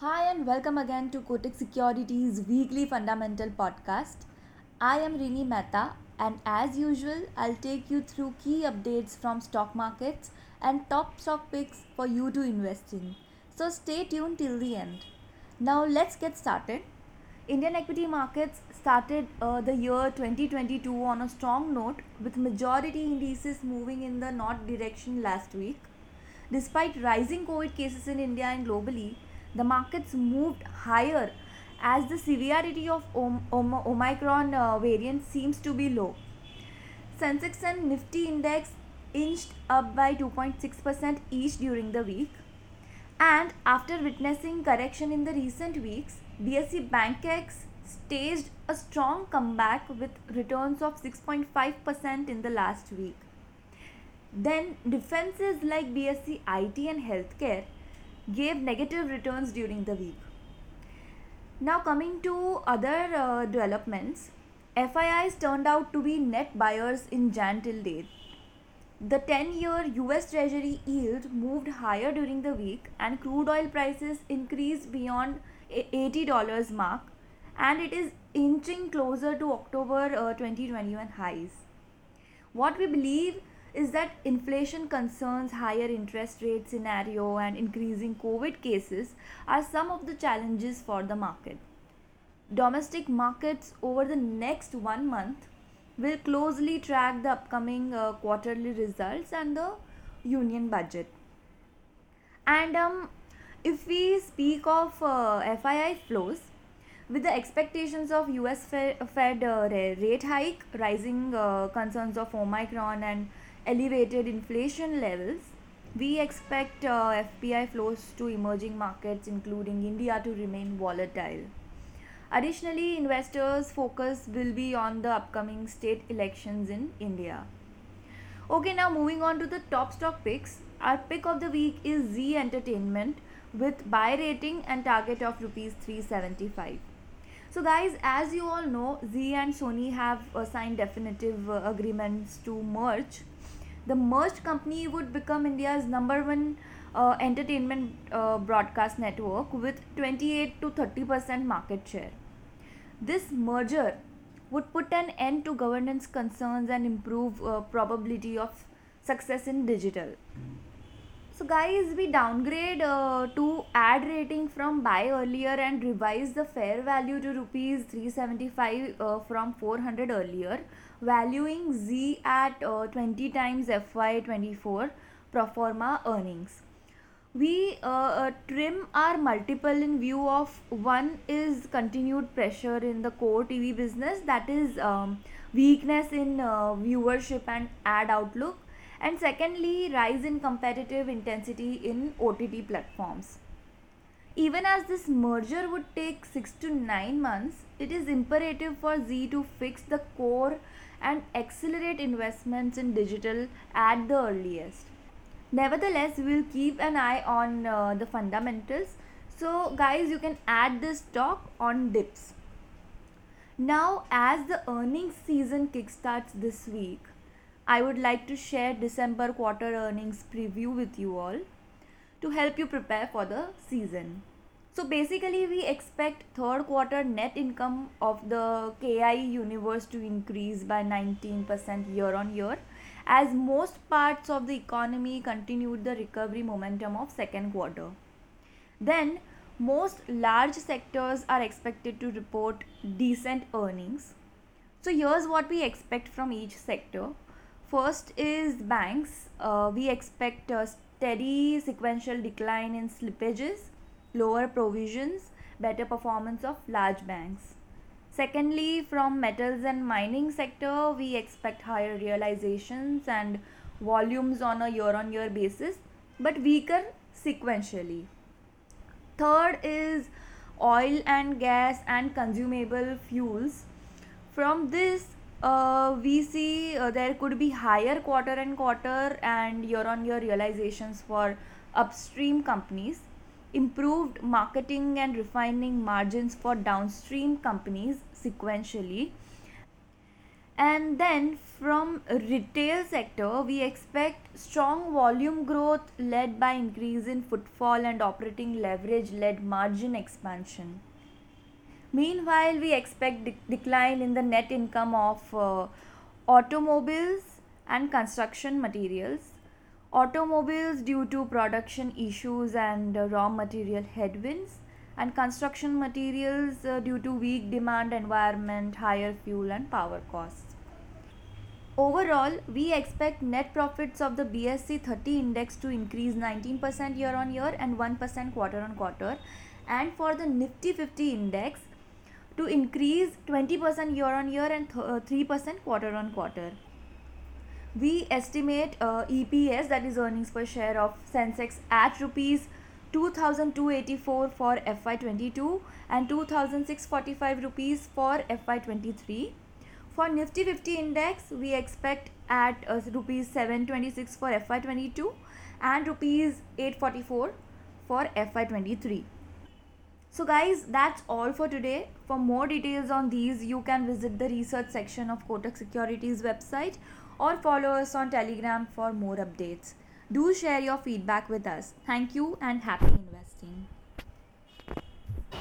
Hi, and welcome again to Kotak Securities weekly fundamental podcast. I am Rini Mehta, and as usual, I'll take you through key updates from stock markets and top stock picks for you to invest in. So stay tuned till the end. Now, let's get started. Indian equity markets started uh, the year 2022 on a strong note with majority indices moving in the north direction last week. Despite rising COVID cases in India and globally, the markets moved higher as the severity of Om- Om- Omicron uh, variant seems to be low. Sensex and Nifty index inched up by 2.6% each during the week. And after witnessing correction in the recent weeks, BSE Bankex staged a strong comeback with returns of 6.5% in the last week. Then defenses like BSE IT and healthcare gave negative returns during the week. Now, coming to other uh, developments, FIIs turned out to be net buyers in Jan till date. The 10 year US Treasury yield moved higher during the week, and crude oil prices increased beyond $80 mark, and it is inching closer to October uh, 2021 highs. What we believe is that inflation concerns, higher interest rate scenario, and increasing COVID cases are some of the challenges for the market. Domestic markets over the next one month will closely track the upcoming uh, quarterly results and the union budget. And um, if we speak of uh, FII flows, with the expectations of US Fed, uh, rate hike, rising uh, concerns of Omicron, and elevated inflation levels, we expect uh, FPI flows to emerging markets, including India, to remain volatile. Additionally, investors' focus will be on the upcoming state elections in India. Okay, now moving on to the top stock picks. Our pick of the week is Zee Entertainment with buy rating and target of rupees 375. So, guys, as you all know, Zee and Sony have uh, signed definitive uh, agreements to merge the merged company would become India's number one uh, entertainment uh, broadcast network with 28 to 30 percent market share. This merger would put an end to governance concerns and improve uh, probability of success in digital. So guys, we downgrade uh, to add rating from buy earlier and revise the fair value to rupees 375 uh, from 400 earlier, valuing Zee at uh, 20 times FY24 pro forma earnings. We uh, uh, trim our multiple in view of one is continued pressure in the core TV business, that is um, weakness in uh, viewership and ad outlook and secondly rise in competitive intensity in OTT platforms. Even as this merger would take 6 to 9 months, it is imperative for Zee to fix the core and accelerate investments in digital at the earliest. Nevertheless, we will keep an eye on uh, the fundamentals. So, guys, you can add this stock on dips. Now, as the earnings season kickstarts this week, I would like to share December quarter earnings preview with you all to help you prepare for the season. So basically we expect third quarter net income of the KI universe to increase by 19% year on year as most parts of the economy continued the recovery momentum of second quarter. Then most large sectors are expected to report decent earnings. So here's what we expect from each sector. First is banks. Uh, we expect a steady sequential decline in slippages, lower provisions, better performance of large banks. Secondly, from metals and mining sector, we expect higher realizations and volumes on a year on year basis, but weaker sequentially. Third is oil and gas and consumable fuels. From this, uh, we see uh, there could be higher quarter and quarter and year on year realizations for upstream companies. Improved marketing and refining margins for downstream companies sequentially. And then from retail sector we expect strong volume growth led by increase in footfall and operating leverage led margin expansion meanwhile we expect de- decline in the net income of uh, automobiles and construction materials. Automobiles due to production issues and uh, raw material headwinds and construction materials uh, due to weak demand environment higher fuel and power costs. Overall we expect net profits of the BSE 30 index to increase 19% year on year and 1% quarter on quarter. And for the nifty 50 index to increase 20% year on year and th- uh, 3% quarter on quarter we estimate uh, EPS that is earnings per share of Sensex at rupees 2284 for FY22 and 2645 rupees for FY23. For Nifty 50 index we expect at uh, rupees 726 for FY22 and rupees 844 for FY23. So guys that's all for today. For more details on these you can visit the research section of Kotak Securities website or follow us on Telegram for more updates. Do share your feedback with us. Thank you and happy investing.